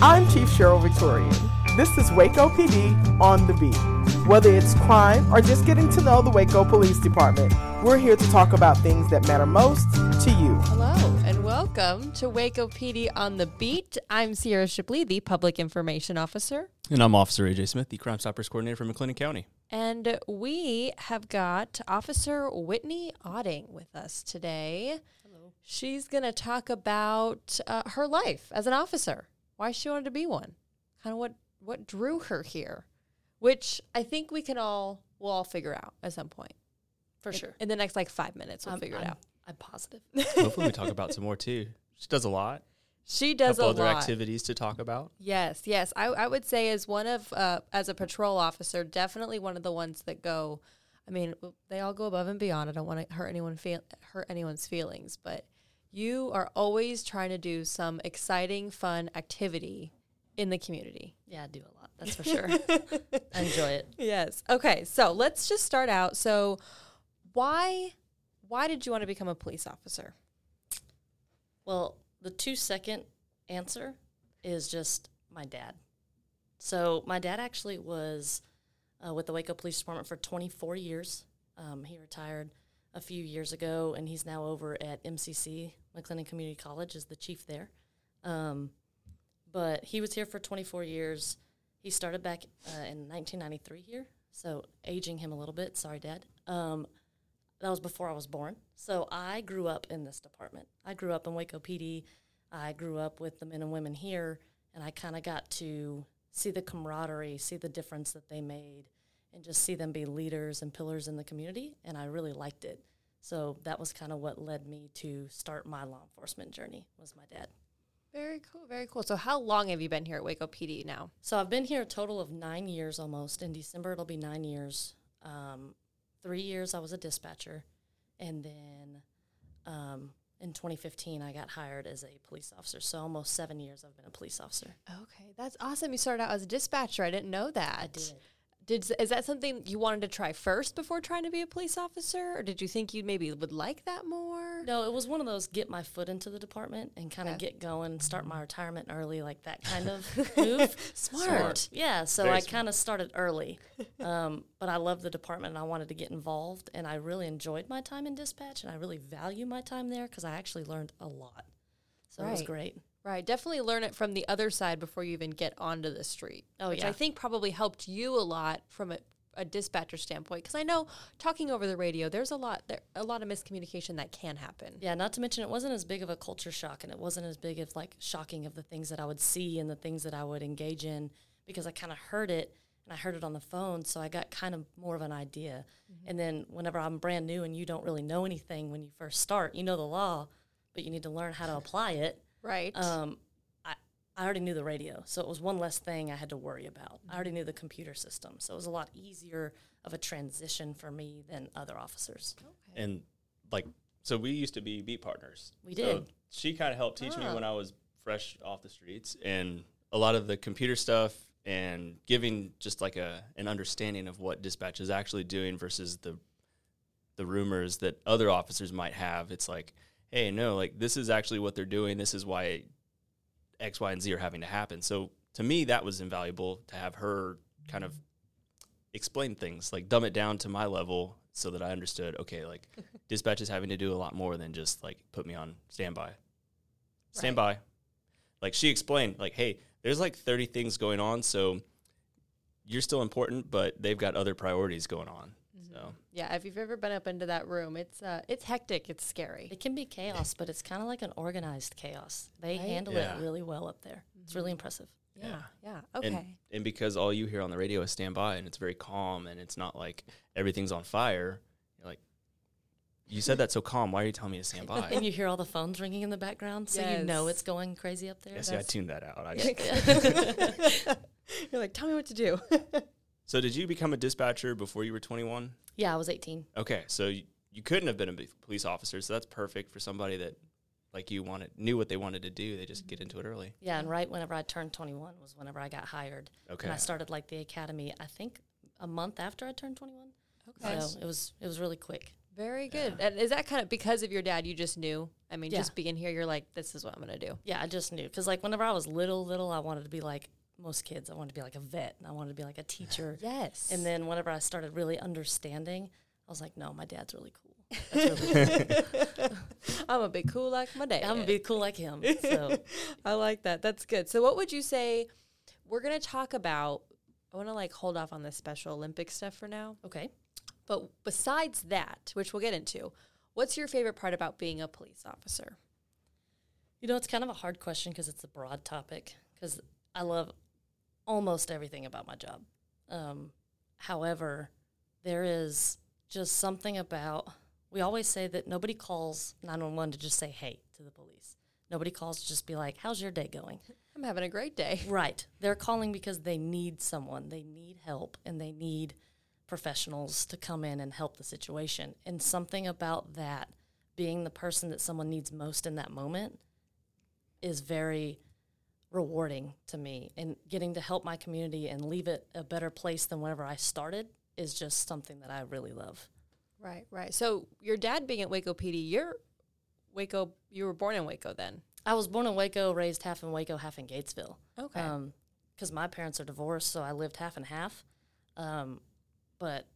I'm Chief Sheryl Victorian. This is Waco PD on the beat. Whether it's crime or just getting to know the Waco Police Department, we're here to talk about things that matter most to you. Hello, and welcome to Waco PD on the beat. I'm Sierra Shipley, the Public Information Officer. And I'm Officer AJ Smith, the Crime Stoppers Coordinator for McLennan County. And we have got Officer Whitney Otting with us today. Hello. She's going to talk about uh, her life as an officer, why she wanted to be one, kind of what, what drew her here, which I think we can all, we'll all figure out at some point. For In- sure. In the next like five minutes, we'll I'm, figure it I'm- out. I'm positive. Hopefully, we talk about some more too. She does a lot. She does couple a other lot. activities to talk about. Yes, yes. I, I would say as one of uh, as a patrol officer, definitely one of the ones that go. I mean, they all go above and beyond. I don't want to hurt anyone feel hurt anyone's feelings, but you are always trying to do some exciting, fun activity in the community. Yeah, I do a lot. That's for sure. I enjoy it. Yes. Okay. So let's just start out. So, why why did you want to become a police officer? Well, the two second answer is just my dad. So my dad actually was uh, with the Waco Police Department for 24 years. Um, he retired a few years ago, and he's now over at MCC McLennan Community College as the chief there. Um, but he was here for 24 years. He started back uh, in 1993 here, so aging him a little bit. Sorry, Dad. Um, that was before I was born. So I grew up in this department. I grew up in Waco PD. I grew up with the men and women here, and I kind of got to see the camaraderie, see the difference that they made, and just see them be leaders and pillars in the community. And I really liked it. So that was kind of what led me to start my law enforcement journey. Was my dad. Very cool. Very cool. So, how long have you been here at Waco PD now? So I've been here a total of nine years almost. In December, it'll be nine years. Um, three years I was a dispatcher, and then um, in 2015 I got hired as a police officer. So almost seven years I've been a police officer. Okay, that's awesome. You started out as a dispatcher. I didn't know that. I did. Did is that something you wanted to try first before trying to be a police officer, or did you think you maybe would like that more? No, it was one of those get my foot into the department and kind of Okay. get going, start my retirement early, like that kind of move. Smart. Yeah, so Very I kind of started early. Um, but I love the department and I wanted to get involved. And I really enjoyed my time in dispatch and I really value my time there because I actually learned a lot. So it was great. Right, definitely learn it from the other side before you even get onto the street. Oh, which yeah. I think probably helped you a lot from a, a dispatcher standpoint. Because I know talking over the radio, there's a lot there, a lot of miscommunication that can happen. Yeah, not to mention it wasn't as big of a culture shock and it wasn't as big of like shocking of the things that I would see and the things that I would engage in because I kind of heard it and I heard it on the phone, so I got kind of more of an idea. Mm-hmm. And then whenever I'm brand new and you don't really know anything when you first start, you know the law, but you need to learn how to apply it. Right. Um, I, I already knew the radio, so it was one less thing I had to worry about. I already knew the computer system, so it was a lot easier of a transition for me than other officers. And like, so we used to be beat partners. We So did. she kind of helped teach me Ah. when I was fresh off the streets, and a lot of the computer stuff and giving just like a an understanding of what dispatch is actually doing versus the the rumors that other officers might have. It's like, hey, no, like this is actually what they're doing. This is why X, Y, and Z are having to happen. So to me, that was invaluable to have her kind of explain things, like dumb it down to my level so that I understood, okay, like dispatch is having to do a lot more than just like put me on standby. Standby. Like she explained, like, hey, there's like 30 things going on, so you're still important, but they've got other priorities going on. So yeah, if you've ever been up into that room, it's uh, it's hectic. It's scary. It can be chaos, but it's kind of like an organized chaos. They Right? handle Yeah. it really well up there. It's really impressive. Yeah, yeah. and, Okay. and because all you hear on the radio is standby and it's very calm and it's not like everything's on fire, you're like, you said that so calm. Why are you telling me to stand by? And you hear all the phones ringing in the background, so you know it's going crazy up there. yeah, see, I tuned that out. I You're like, tell me what to do. So, did you become a dispatcher before you were 21? yeah, I was 18. Okay, so you, you couldn't have been a police officer, so that's perfect for somebody that, like you, wanted knew what they wanted to do. They just mm-hmm. get into it early. Yeah, and right whenever I turned 21 was whenever I got hired. Okay. And I started like the academy, I think a month after I turned 21. Okay. So it was it was really quick. Very good. And is that kind of because of your dad? You just knew. I mean, Yeah. just being here, you're like, this is what I'm gonna do. Yeah, I just knew because like whenever I was little, little, I wanted to be like most kids. I wanted to be like a vet, and I wanted to be like a teacher. Yes. And then whenever I started really understanding, I was like, no, my dad's really cool. Really cool. I'm gonna be cool like my dad. I'm gonna be cool like him. So I like that. That's good. So, what would you say? We're gonna talk about. I want to like hold off on the Special Olympics stuff for now. okay, But besides that, which we'll get into, what's your favorite part about being a police officer? you know it's kind of a hard question because it's a broad topic. Because I love almost everything about my job. Um, however, there is just something about. We always say that nobody calls 911 to just say hey to the police. Nobody calls to just be like, "How's your day going?" I'm having a great day. Right. They're calling because they need someone, they need help, and they need professionals to come in and help the situation. And something about that, being the person that someone needs most in that moment, is very rewarding to me. And getting to help my community and leave it a better place than whenever I started is just something that I really love. Right, right. So, your dad being at Waco PD, you're Waco. You were born in Waco then. I was born in Waco, raised half in Waco, half in Gatesville. Okay. because my parents are divorced, so I lived half and half. Um, but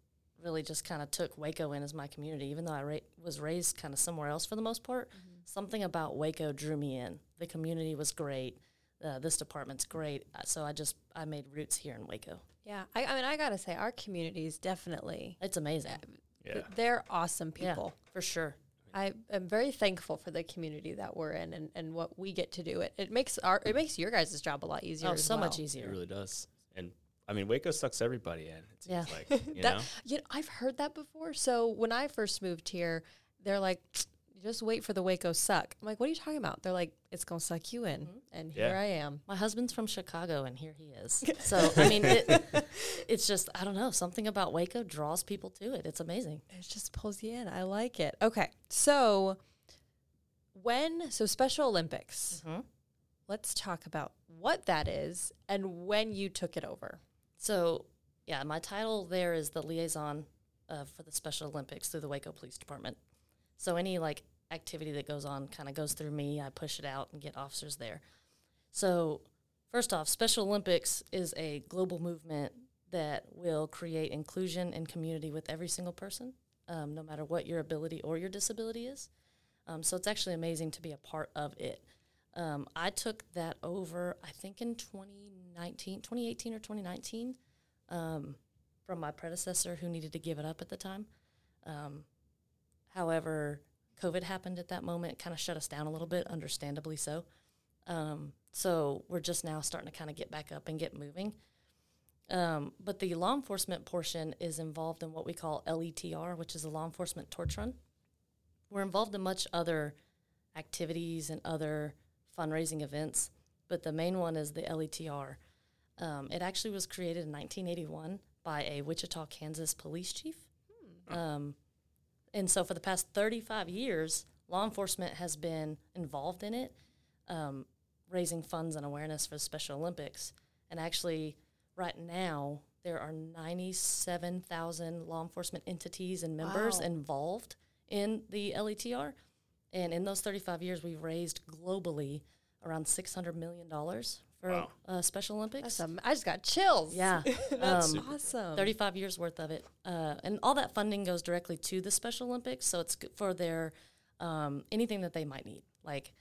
really just kind of took Waco in as my community, even though I ra- was raised kind of somewhere else for the most part. Something about Waco drew me in. The community was great. Uh, this department's great. Uh, So I just I made roots here in Waco. yeah. I, I mean, I gotta say, our community is definitely. It's amazing. Yeah. They're awesome people. Yeah, for sure. I am very thankful for the community that we're in and, and what we get to do. It it makes our it makes your guys' job a lot easier. Oh, as so much easier. It really does. And I mean, Waco sucks everybody in. It seems Yeah. like you That know. you know, I've heard that before. So when I first moved here, they're like, just wait for the Waco suck. I'm like, what are you talking about? They're like, it's gonna suck you in, and here Yeah. I am. My husband's from Chicago, and here he is. So I mean, it, it's just I don't know something about Waco draws people to it. It's amazing. It just pulls you in. I like it. Okay, so when so Special Olympics, Mhm. let's talk about what that is and when you took it over. So, yeah, my title there is the liaison uh, for the Special Olympics through the Waco Police Department. So, any like activity that goes on kind of goes through me. I push it out and get officers there. So, first off, Special Olympics is a global movement that will create inclusion and community with every single person, um, no matter what your ability or your disability is. Um, so, it's actually amazing to be a part of it. Um, I took that over, I think, in 2019, 2018 or 2019, um, from my predecessor who needed to give it up at the time. Um, however, COVID happened at that moment, kind of shut us down a little bit, understandably so. Um, so we're just now starting to kind of get back up and get moving. Um, but the law enforcement portion is involved in what we call LETR, which is a law enforcement torch run. We're involved in much other activities and other fundraising events, but the main one is the LETR. Um, it actually was created in 1981 by a Wichita, Kansas police chief. Um, and so for the past 35 years, law enforcement has been involved in it, um, raising funds and awareness for the Special Olympics. And actually, right now, there are 97,000 law enforcement entities and members Wow. involved in the LETR. And in those 35 years, we've raised globally around $600 million for Wow. uh, Special Olympics. That's am- I just got chills. Yeah. that's Um, awesome. 35 years worth of it. Uh, and all that funding goes directly to the Special Olympics. So it's good for their um, anything that they might need, like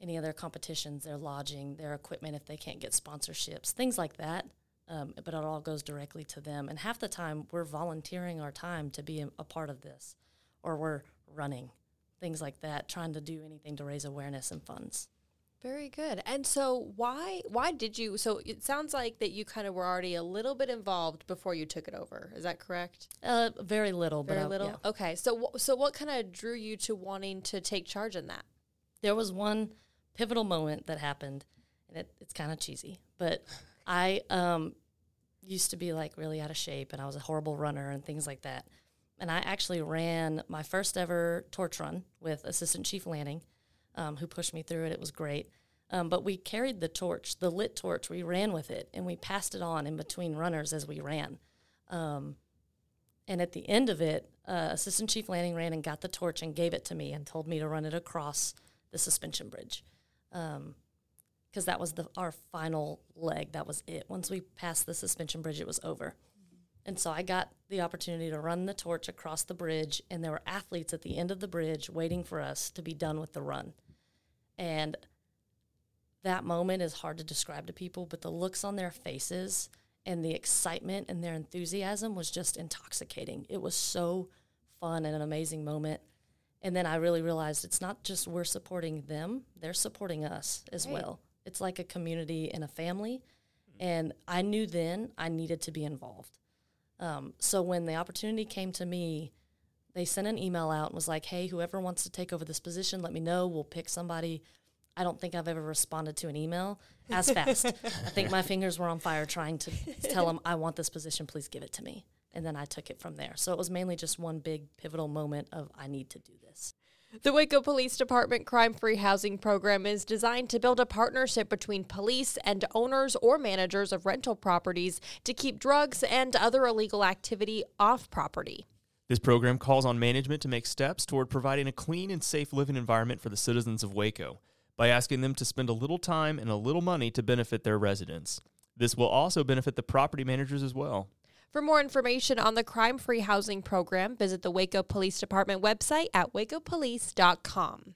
any of their competitions, their lodging, their equipment if they can't get sponsorships, things like that. Um, but it all goes directly to them. And half the time, we're volunteering our time to be a, a part of this, or we're running, things like that, trying to do anything to raise awareness and funds. Very good. And so why why did you so it sounds like that you kind of were already a little bit involved before you took it over. Is that correct? Uh, very little, Very but I- little. yeah. Okay. So so what kind of drew you to wanting to take charge in that? there was one pivotal moment that happened, and it, it's kind of cheesy, but I um, used to be like really out of shape, and I was a horrible runner and things like that. And I actually ran my first ever torch run with Assistant Chief Lanning, um, who pushed me through it. It was great. Um, but we carried the torch, the lit torch, we ran with it, and we passed it on in between runners as we ran. Um, And at the end of it, uh, Assistant Chief Lanning ran and got the torch and gave it to me and told me to run it across the suspension bridge. Because that was the our final leg. That was it. Once we passed the suspension bridge, it was over. And so I got the opportunity to run the torch across the bridge, and there were athletes at the end of the bridge waiting for us to be done with the run. And that moment is hard to describe to people, but the looks on their faces and the excitement and their enthusiasm was just intoxicating. It was so fun and an amazing moment. And then I really realized it's not just we're supporting them, they're supporting us as Right. well. It's like a community and a family. And I knew then I needed to be involved. Um, so when the opportunity came to me, they sent an email out and was like, hey, whoever wants to take over this position, let me know. We'll pick somebody. I don't think I've ever responded to an email as fast. I think my fingers were on fire trying to tell them, I want this position, please give it to me. And then I took it from there. So it was mainly just one big pivotal moment of, I need to do this. The Waco Police Department Crime Free Housing Program is designed to build a partnership between police and owners or managers of rental properties to keep drugs and other illegal activity off property. This program calls on management to make steps toward providing a clean and safe living environment for the citizens of Waco by asking them to spend a little time and a little money to benefit their residents. This will also benefit the property managers as well. For more information on the crime free housing program, visit the Waco Police Department website at wacopolice.com.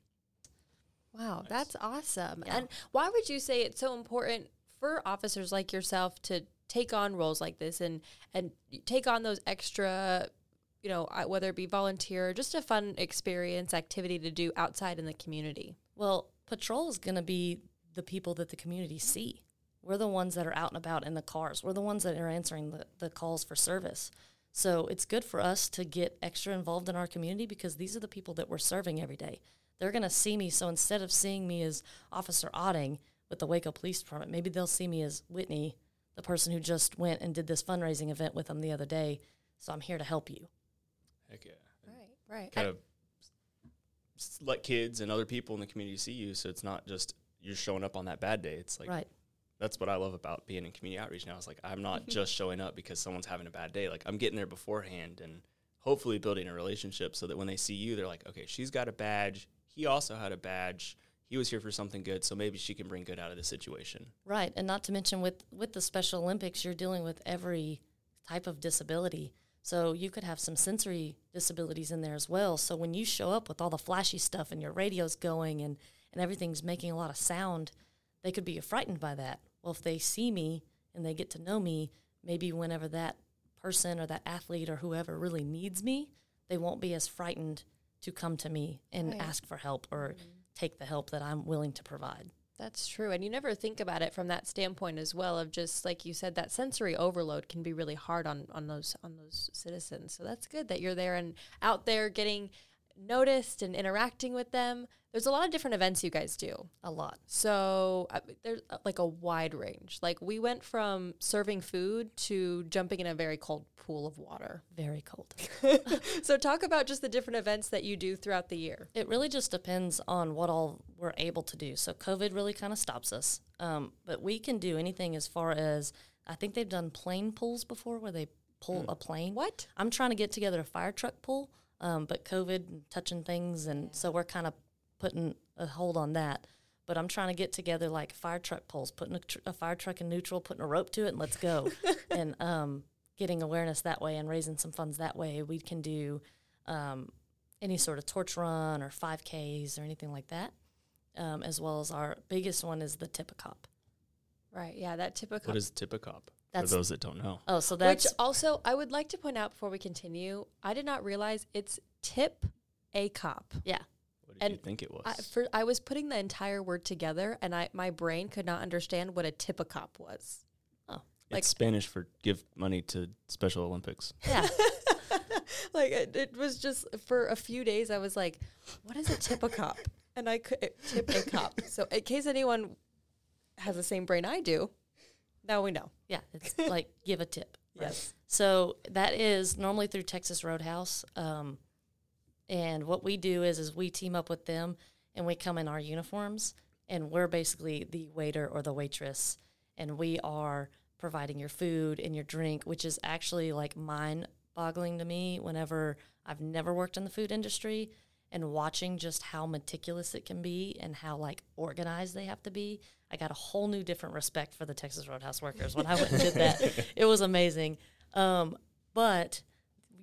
Wow, that's awesome. Yeah. And why would you say it's so important for officers like yourself to take on roles like this and and take on those extra, you know, whether it be volunteer just a fun experience activity to do outside in the community? Well, patrol is going to be the people that the community see. We're the ones that are out and about in the cars. We're the ones that are answering the, the calls for service. So it's good for us to get extra involved in our community because these are the people that we're serving every day. They're going to see me. So instead of seeing me as Officer Otting with the Waco Police Department, maybe they'll see me as Whitney, the person who just went and did this fundraising event with them the other day. So I'm here to help you. Heck yeah. Right, right. Kind of let kids and other people in the community see you, so it's not just you're showing up on that bad day. It's like right. that's what I love about being in community outreach now. It's like I'm not just showing up because someone's having a bad day. Like I'm getting there beforehand and hopefully building a relationship so that when they see you, they're like, okay, she's got a badge. He also had a badge. He was here for something good, so maybe she can bring good out of the situation. Right, and not to mention with with the Special Olympics, you're dealing with every type of disability. So you could have some sensory disabilities in there as well. So when you show up with all the flashy stuff and your radio's going and and everything's making a lot of sound, they could be frightened by that. Well, if they see me and they get to know me, maybe whenever that person or that athlete or whoever really needs me, they won't be as frightened to come to me and Right. ask for help or mm-hmm. take the help that I'm willing to provide. That's true. And you never think about it from that standpoint as well of just like you said, that sensory overload can be really hard on, on those on those citizens. So that's good that you're there and out there getting noticed and interacting with them. There's a lot of different events you guys do. A lot. So uh, there's uh, like a wide range. Like we went from serving food to jumping in a very cold pool of water. Very cold. so talk about just the different events that you do throughout the year. It really just depends on what all we're able to do. So COVID really kind of stops us, um, but we can do anything as far as I think they've done plane pulls before, where they pull a plane. What? I'm trying to get together a fire truck pull, um, but COVID and touching things, and so we're kind of putting a hold on that. But I'm trying to get together like fire truck pulls, putting a, tr- a fire truck in neutral, putting a rope to it, and let's go. and um, getting awareness that way and raising some funds that way. We can do um, any sort of torch run or 5Ks or anything like that, um, as well as our biggest one is the tip a cop. Right. Yeah, that typical What is Tipicop? For That's- those that don't know. Oh, so that's Which also, I would like to point out before we continue, I did not realize it's tip a cop. yeah. What did you think it was? I, for, I was putting the entire word together, and I my brain could not understand what a tip a cop was. Oh, like- it's Spanish for give money to Special Olympics. yeah. like it, it was just for a few days, I was like, "What is a tip a cop?" And I could tip a cop. So in case anyone has the same brain I do, now we know. Yeah, it's like give a tip. Yes. So that is normally through Texas Roadhouse. Um, and what we do is is we team up with them and we come in our uniforms and we're basically the waiter or the waitress and we are providing your food and your drink, which is actually like mind boggling to me whenever I've never worked in the food industry and watching just how meticulous it can be and how like organized they have to be. I got a whole new different respect for the Texas Roadhouse workers when I went and did that. It was amazing. Um, but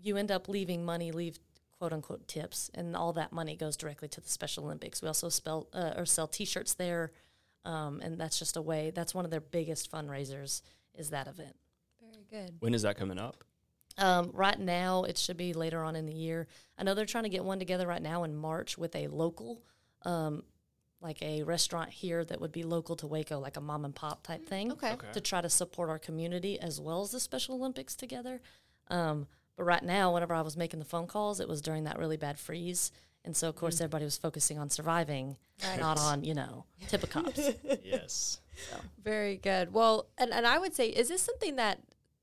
you end up leaving money, leave quote unquote tips, and all that money goes directly to the Special Olympics. We also spell uh, or sell T-shirts there, um, and that's just a way. That's one of their biggest fundraisers is that event. Very good. When is that coming up? Um, right now, it should be later on in the year. I know they're trying to get one together right now in March with a local, um, like a restaurant here that would be local to Waco, like a mom and pop type thing, Okay. Okay. to try to support our community as well as the Special Olympics together. Um, but right now, whenever I was making the phone calls, it was during that really bad freeze. And so, of course, everybody was focusing on surviving, not on, you know, tip of cops. yes. Very good. Well, and, and I would say, is this something that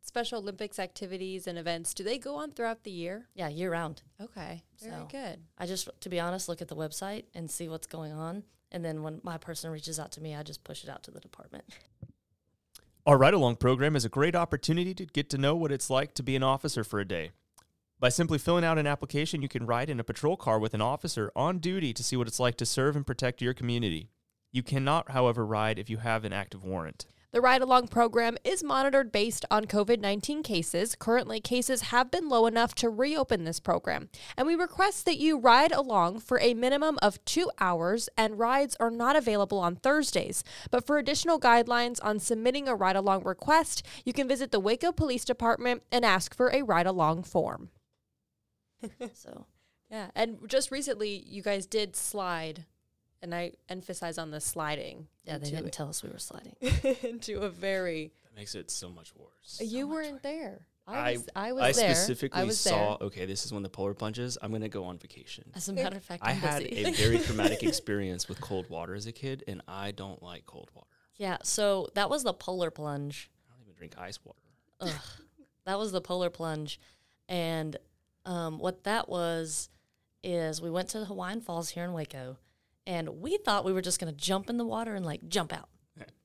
Special Olympics activities and events do they go on throughout the year? yeah, year round. Okay. Very So- good. I just, to be honest, look at the website and see what's going on. And then when my person reaches out to me, I just push it out to the department. Our ride along program is a great opportunity to get to know what it's like to be an officer for a day. By simply filling out an application, you can ride in a patrol car with an officer on duty to see what it's like to serve and protect your community. You cannot, however, ride if you have an active warrant. The ride along program is monitored based on COVID 19 cases. Currently, cases have been low enough to reopen this program. And we request that you ride along for a minimum of two hours, and rides are not available on Thursdays. But for additional guidelines on submitting a ride along request, you can visit the Waco Police Department and ask for a ride along form. So, Yeah. And just recently, you guys did slide, and I emphasize on the sliding. yeah, they didn't tell us we were sliding. into a very. That makes it so much worse. you weren't there. I I- was, I was I there. specifically I was saw. Okay, this is when the polar plunges. I'm gonna go on vacation. As a matter of fact, I I'm had busy. a very traumatic experience with cold water as a kid, and I don't like cold water. yeah, so that was the polar plunge. I don't even drink ice water. Ugh, that was the polar plunge. And um, what that was is we went to the Hawaiian Falls here in Waco, and we thought we were just going to jump in the water and like jump out.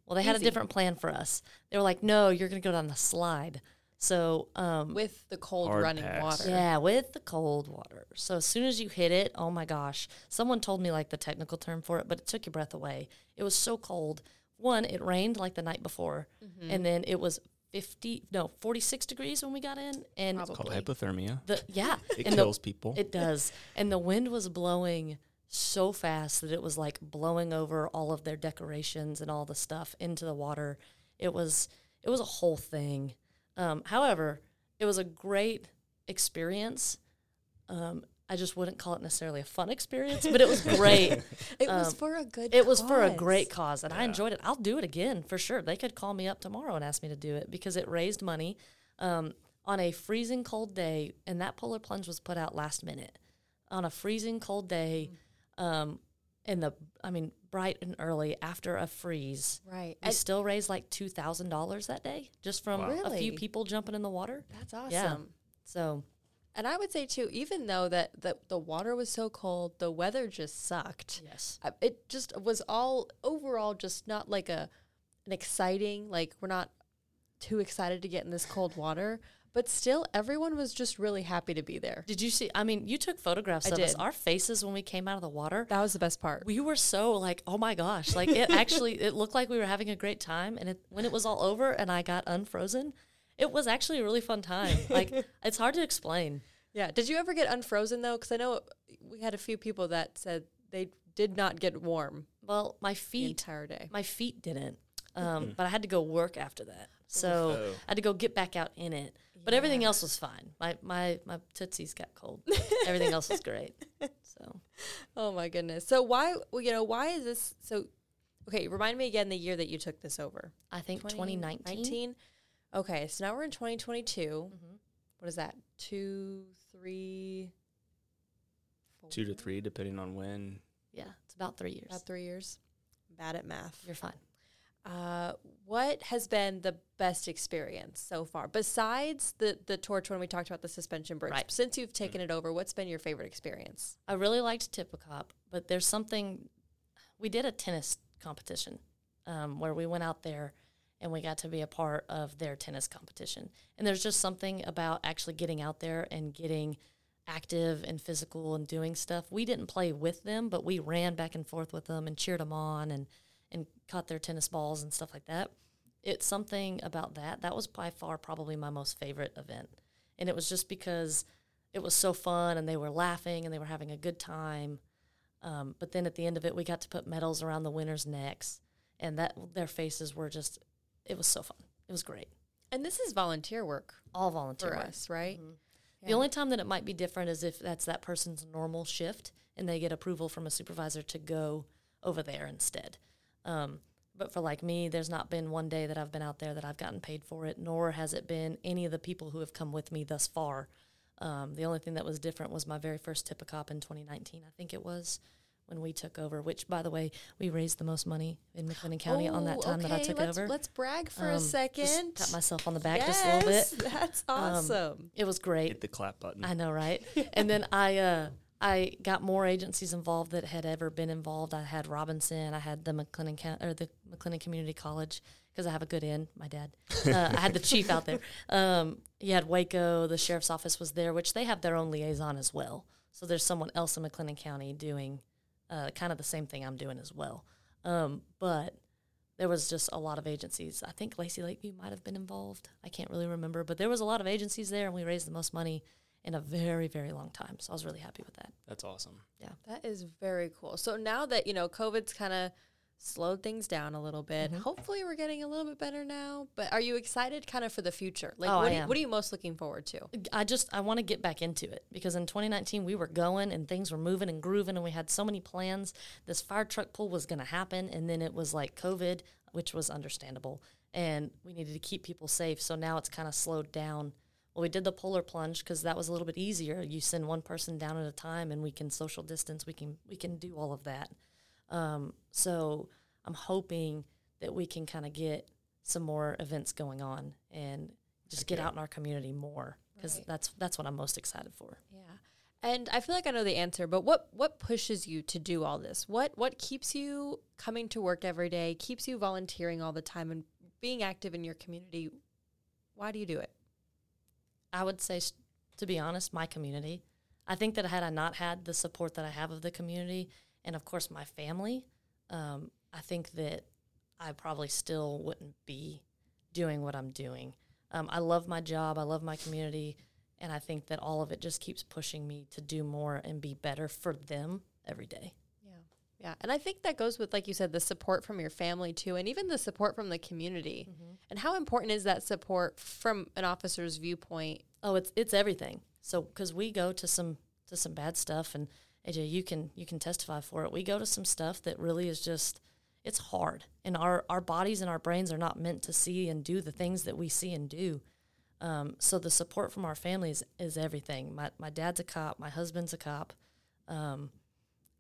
Well, they had a different plan for us. They were like, no, you're going to go down the slide. So, um, with the cold Hard running pass. water. yeah, with the cold water. So as soon as you hit it, oh my gosh. Someone told me like the technical term for it, but it took your breath away. It was so cold. One, it rained like the night before. And then it was 50, no, 46 degrees when we got in. And It's called hypothermia. the, yeah. It and kills the, people. It does. And the wind was blowing so fast that it was like blowing over all of their decorations and all the stuff into the water. It was it was a whole thing. Um, however, it was a great experience. Um, I just wouldn't call it necessarily a fun experience, but it was great. It was Um, for a good it was for a cause. great cause, and I enjoyed it. I'll do it again for sure. They could call me up tomorrow and ask me to do it because it raised money um, on a freezing cold day, and that polar plunge was put out last minute on a freezing cold day. Um, in the, I mean, bright and early after a freeze. Right. We And still raised like two thousand dollars that day just from Wow. a few people jumping in the water. that's awesome. Yeah. So And I would say too, even though that the, the water was so cold, the weather just sucked. yes, I- It just was all overall just not like a an exciting like we're not too excited to get in this cold water, but still everyone was just really happy to be there. did you see? I mean, you took photographs I of us. Our faces when we came out of the water. That was the best part. we were so like, oh my gosh, like it actually it looked like we were having a great time, and it, when it was all over and I got unfrozen, it was actually a really fun time. Like it's hard to explain. Yeah. Did you ever get unfrozen though? Because I know we had a few people that said they did not get warm Well, my the feet, entire day. my feet didn't, um, but I had to go work after that, so Oh. I had to go get back out in it. But everything else was fine. My my my tootsies got cold. everything else was great. So Oh my goodness. So why well, you know why is this so? Okay, remind me again the year that you took this over. I think 2019. 2019? Okay, so now we're in 2022. Mm-hmm. What is that? Two, three, Two to four? three, depending on when. Yeah, it's about three years. About three years. Bad at math. You're fine. Uh, what has been the best experience so far besides the the torch when we talked about the suspension bridge? Right. Since you've taken it over, what's been your favorite experience? I really liked Tipicop, but there's something. We did a tennis competition um, where we went out there, and we got to be a part of their tennis competition. And there's just something about actually getting out there and getting active and physical and doing stuff. We didn't play with them, but we ran back and forth with them and cheered them on and and caught their tennis balls and stuff like that. It's something about that. That was by far probably my most favorite event. And it was just because it was so fun and they were laughing and they were having a good time. Um, but then at the end of it, we got to put medals around the winners' necks, and that their faces were just. It was so fun. It was great. And this is volunteer work All volunteer for work. us, right? The only time that it might be different is if that's that person's normal shift and they get approval from a supervisor to go over there instead. Um, but for like me, there's not been one day that I've been out there that I've gotten paid for it, nor has it been any of the people who have come with me thus far. Um, the only thing that was different was my very first Tippecop in 2019, I think it was, when we took over, which, by the way, we raised the most money in McLennan County on that Oh, time that I took let's, over. Let's brag for Um, a just second. pat myself on the back just a little bit. That's Um, awesome. It was great. Hit the clap button. I know, right? and then I uh, I got more agencies involved that had ever been involved. I had Robinson, I had the McLennan Coun- or the McLennan Community College because I have a good in. My dad, uh, I had the chief out there. Um, you had Waco, the sheriff's office was there, which they have their own liaison as well. So there's someone else in McLennan County doing uh, kind of the same thing I'm doing as well. Um, but there was just a lot of agencies. I think Lacy Lakeview might have been involved. I can't really remember, but there was a lot of agencies there, and we raised the most money in a very, very long time. So I was really happy with that. That's awesome. Yeah that is very cool. So now that, you know, COVID's kind of slowed things down a little bit, Mm-hmm. hopefully we're getting a little bit better now. But are you excited kind of for the future? Like, Oh, what, I do you, am. what are you most looking forward to? I just I want to get back into it because in 2019 we were going and things were moving and grooving and we had so many plans. This fire truck pull was going to happen and then it was like COVID, which was understandable, and we needed to keep people safe. So now it's kind of slowed down. Well, we did the polar plunge because that was a little bit easier. You send one person down at a time, and we can social distance. We can we can do all of that. Um, so I'm hoping that we can kind of get some more events going on and just get out in our community more because Right. that's that's what I'm most excited for. Yeah. And I feel like I know the answer, but what what pushes you to do all this? What what keeps you coming to work every day, keeps you volunteering all the time and being active in your community? Why do you do it? I would say, to be honest, my community. I think that had I not had the support that I have of the community, and of course my family, um, I think that I probably still wouldn't be doing what I'm doing. Um, I love my job. I love my community, and I think that all of it just keeps pushing me to do more and be better for them every day. Yeah. And I think that goes with, like you said, the support from your family too, and even the support from the community. And how important is that support from an officer's viewpoint? Oh, it's it's everything. So because we go to some to some bad stuff, and AJ, you can you can testify for it. We go to some stuff that really is just it's hard, and our our bodies and our brains are not meant to see and do the things that we see and do. Um, so the support from our families is everything. My my dad's a cop, my husband's a cop, um,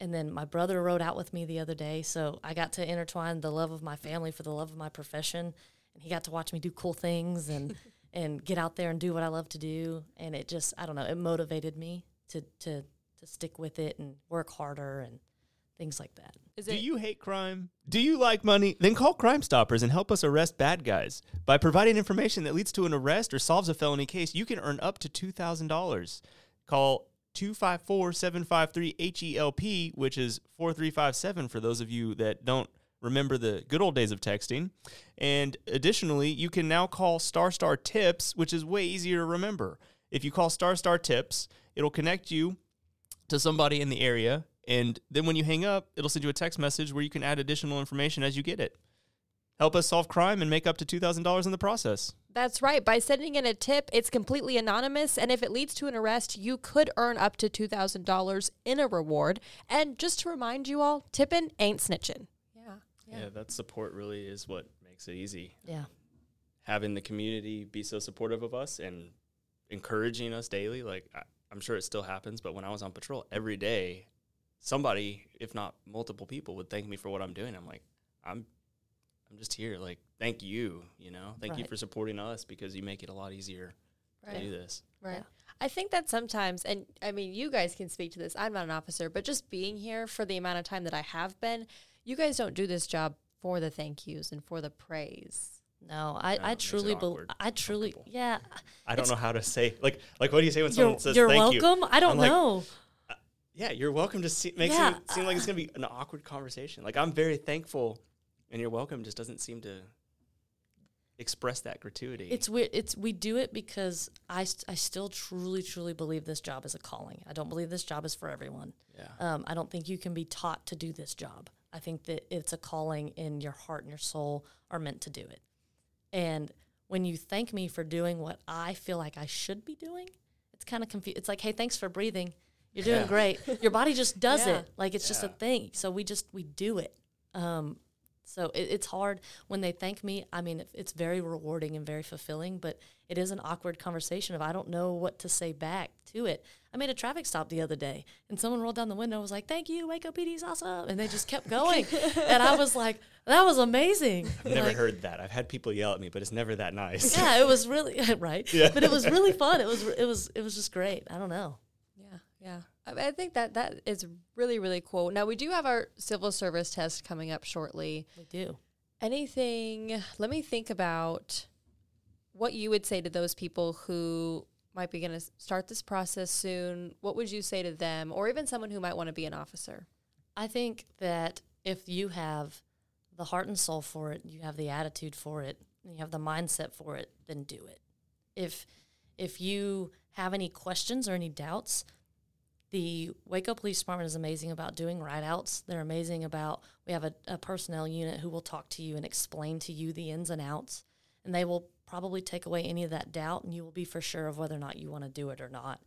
and then my brother rode out with me the other day. So I got to intertwine the love of my family for the love of my profession, and he got to watch me do cool things and and get out there and do what I love to do. And it just I don't know, it motivated me to to to stick with it and work harder and things like that. Is Do it you hate crime? Do you like money? Then call Crime Stoppers and help us arrest bad guys. By providing information that leads to an arrest or solves a felony case, you can earn up to $2,000. Call 254 753 HELP, which is 4357 for those of you that don't remember the good old days of texting. And additionally, you can now call Star Star Tips, which is way easier to remember. If you call Star Star Tips, it'll connect you to somebody in the area. And then when you hang up, it'll send you a text message where you can add additional information as you get it. Help us solve crime and make up to $2,000 in the process. That's right. By sending in a tip, it's completely anonymous. And if it leads to an arrest, you could earn up to $2,000 in a reward. And just to remind you all, tipping ain't snitching. Yeah. Yeah. that support really is what makes it easy. Yeah. Having the community be so supportive of us and encouraging us daily. Like I, I'm sure it still happens, but when I was on patrol every day, somebody, if not multiple people, would thank me for what I'm doing. I'm like, I'm, I'm just here. Like, thank you. You know, thank you for supporting us because you make it a lot easier to do this. Right. Yeah. I think that sometimes, and I mean, you guys can speak to this. I'm not an officer, but just being here for the amount of time that I have been, you guys don't do this job for the thank yous and for the praise. No, I, No, I it makes it truly believe. I truly, yeah. I don't know how to say like like what do you say when someone says you're thank you? welcome. I don't I'm like, know. Uh, yeah, you're welcome. Just see, makes Yeah. it seem like it's gonna be an awkward conversation. Like I'm very thankful, and you're welcome just doesn't seem to express that gratuity. It's weird. It's we do it because I, st- I still truly truly believe this job is a calling. I don't believe this job is for everyone. yeah. Um, I don't think you can be taught to do this job. I think that it's a calling in your heart and your soul are meant to do it. And when you thank me for doing what I feel like I should be doing, it's kind of confused. It's like, hey, thanks for breathing. You're doing Yeah. great. Your body just does Yeah. it. Like it's just a thing. So we just we do it. Um, so it, it's hard when they thank me. I mean, it, it's very rewarding and very fulfilling, but it is an awkward conversation if I don't know what to say back to it. I made a traffic stop the other day, and someone rolled down the window and was like, "Thank you, Waco PD's awesome," and they just kept going, and I was like, "That was amazing." I've never Like, heard that. I've had people yell at me, but it's never that nice. Yeah, it was really right, Yeah. but it was really fun. It was it was it was just great. I don't know. Yeah, yeah. I, think that that is really really cool. Now we do have our civil service test coming up shortly. We do. Anything? Let me think about what you would say to those people who might be going to start this process soon. What would you say to them, or even someone who might want to be an officer? I think that if you have the heart and soul for it, you have the attitude for it, and you have the mindset for it, then do it. If if you have any questions or any doubts, the Waco Police Department is amazing about doing ride outs. They're amazing about we have a, a personnel unit who will talk to you and explain to you the ins and outs. And they will probably take away any of that doubt and you will be for sure of whether or not you want to do it or not.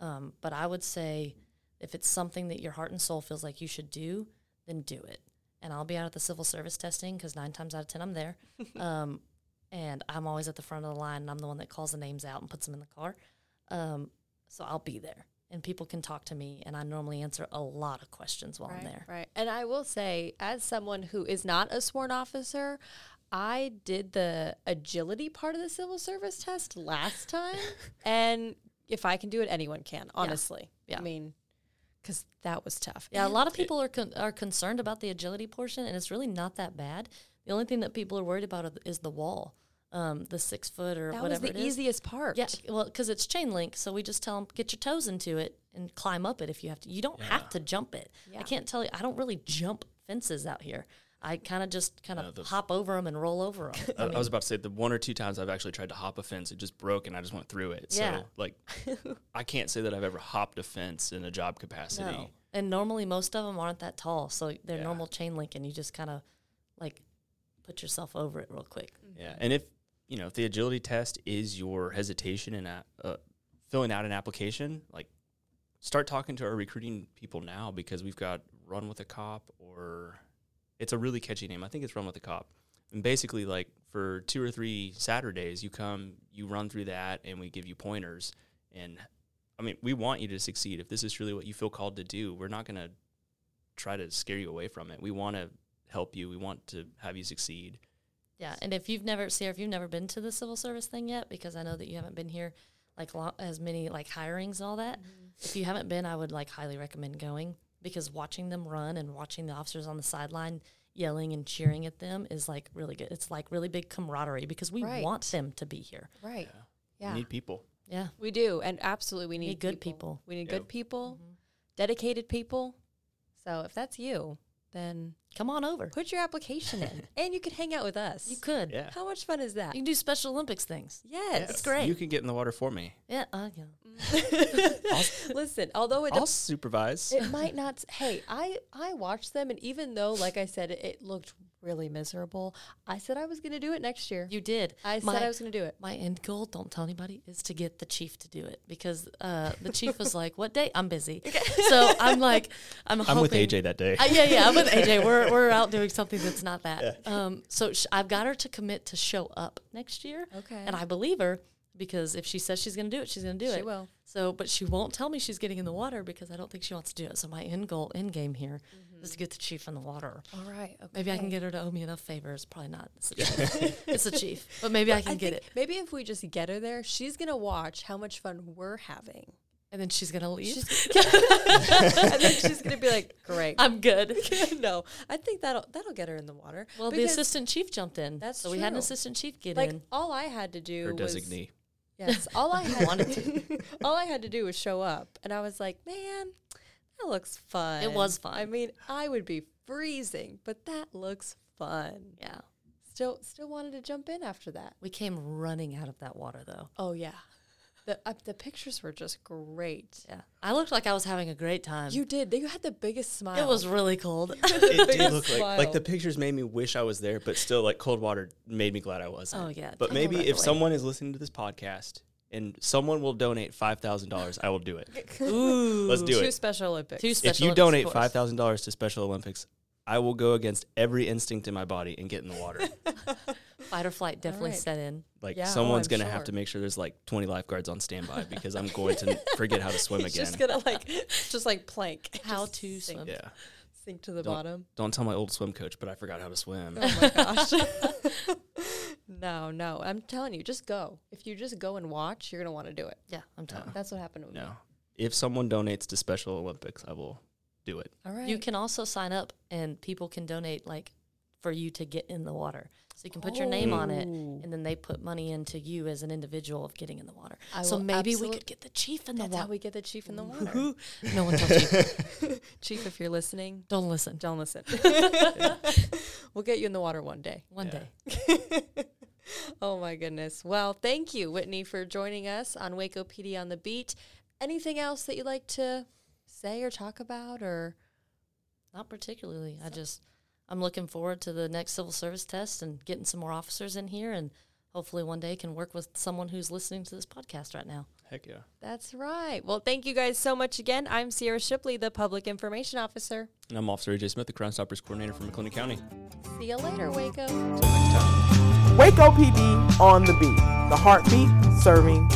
Um, but I would say if it's something that your heart and soul feels like you should do, then do it. And I'll be out at the civil service testing because nine times out of ten I'm there. um, and I'm always at the front of the line and I'm the one that calls the names out and puts them in the car. Um, so I'll be there and people can talk to me and I normally answer a lot of questions while I'm there. Right. And I will say, as someone who is not a sworn officer, I did the agility part of the civil service test last time. and if I can do it, anyone can, honestly. Yeah. I mean, because that was tough. Yeah, a lot of people are con- are concerned about the agility portion, and it's really not that bad. The only thing that people are worried about is the wall, um, the six foot or That was whatever the it is. easiest part. Yeah, well, because it's chain link, so we just tell them get your toes into it and climb up it if you have to. You don't have to jump it. Yeah. I can't tell you. I don't really jump fences out here. I kind of just kind of No, hop over them and roll over them. I, I was about to say the one or two times I've actually tried to hop a fence, it just broke and I just went through it. Yeah. So like, I can't say that I've ever hopped a fence in a job capacity. no, and normally most of them aren't that tall, so they're Yeah. normal chain link, and you just kind of like put yourself over it real quick. Yeah, and if you know if the agility test is your hesitation in a, uh, filling out an application, like start talking to our recruiting people now because we've got Run with a Cop or it's a really catchy name. I think it's Run with a Cop. And basically, like for two or three Saturdays, you come, you run through that, and we give you pointers. And I mean, we want you to succeed. If this is really what you feel called to do, we're not going to try to scare you away from it. We want to help you. We want to have you succeed. Yeah, and if you've never, Sarah, if you've never been to the civil service thing yet, because I know that you haven't been here like lo- as many like hirings and all that. Mm-hmm. If you haven't been, I would like highly recommend going because watching them run and watching the officers on the sideline yelling and cheering at them is like really good. It's like really big camaraderie because we Right. want them to be here. Right. We Yeah. need people. Yeah, We do. And absolutely, we need, Need good people. We need Yeah. good people, mm-hmm. dedicated people. So if that's you, then come on over. put your application in and you could hang out with us. You could. Yeah. How much fun is that? You can do Special Olympics things. Yes. It's great. You can get in the water for me. Yeah. Uh, yeah. Listen, although it I'll supervise. it might not hey i i watched them and even though like i said it, it looked really miserable i said i was going to do it next year You did. i My- said i was going to do it My end goal, don't tell anybody, is to get the chief to do it because uh, the chief was like, "What day? I'm busy." So I'm like, I'm. I'm with AJ that day. Uh, yeah, yeah, I'm with AJ. We're we're out doing something that's not that. Um, so sh- I've got her to commit to show up next year. Okay. And I believe her because if she says she's going to do it, she's going to do She it. She will. So, but she won't tell me she's getting in the water because I don't think she wants to do it. So my end goal, end game here, mm-hmm. is to get the chief in the water. all right okay. Maybe I can get her to owe me enough favors. Probably not. It's the chief. it's the chief. But maybe I can I get it. maybe if we just get her there she's going to watch how much fun we're having And then she's gonna leave. She's and then she's gonna be like, "Great, I'm good. no, I think that'll that'll get her in the water." Well, the assistant chief jumped in. That's so we had an assistant chief get like in. all I had to do Her was designee. Yes, all I had wanted to all I had to do was show up, and I was like, "Man, that looks fun." It was fun. I mean, I would be freezing, but that looks fun. Yeah. Still, still wanted to jump in after that. We came running out of that water though. Oh yeah, the uh, the pictures were just great. Yeah. I looked like I was having a great time. You did. You had the biggest smile. it was really cold. It did look like smile. like the pictures made me wish I was there, but still like cold water made me glad I wasn't. Oh, yeah, But maybe if someone is listening to this podcast and someone will donate five thousand dollars, I will do it. Ooh. Let's do two it. Special Olympics. Two If Special you Olympics, donate of five course. thousand dollars to Special Olympics, I will go against every instinct in my body and get in the water. Fight or flight definitely right. set in. Like Yeah, oh, someone's I'm gonna sure. have to make sure there's like twenty lifeguards on standby because I'm going to forget how to swim He's again. just gonna like, just like plank. How Just to sink, swim. yeah. sink to the Don't- bottom. Don't tell my old swim coach, but I forgot how to swim. Oh my gosh. no, no. I'm telling you, just go. If you just go and watch, you're gonna want to do it. Yeah, I'm telling That's what happened to me. No. If someone donates to Special Olympics, I will do it. All right. you. You can also sign up and people can donate like for you to get in the water. So you can put your name on it Oh. and then they put money into you as an individual of getting in the water. I so will maybe we could get the chief in the That's how water. we get the chief in the water. no one told you. chief, if you're listening, Don't listen. don't listen. we'll get you in the water one day. One Yeah. day. Oh my goodness. Well, thank you, Whitney, for joining us on Waco PD on the Beat. Anything else that you'd like to say or talk about or Not particularly. I just I'm looking forward to the next civil service test and getting some more officers in here and hopefully one day can work with someone who's listening to this podcast right now. Heck yeah. That's right. Well, thank you guys so much again. I'm Sierra Shipley, the Public Information Officer. And I'm Officer AJ Smith, the Crime Stoppers Coordinator from McLennan County. See you later, Waco. Until next time. Waco PD on the beat. The heartbeat serving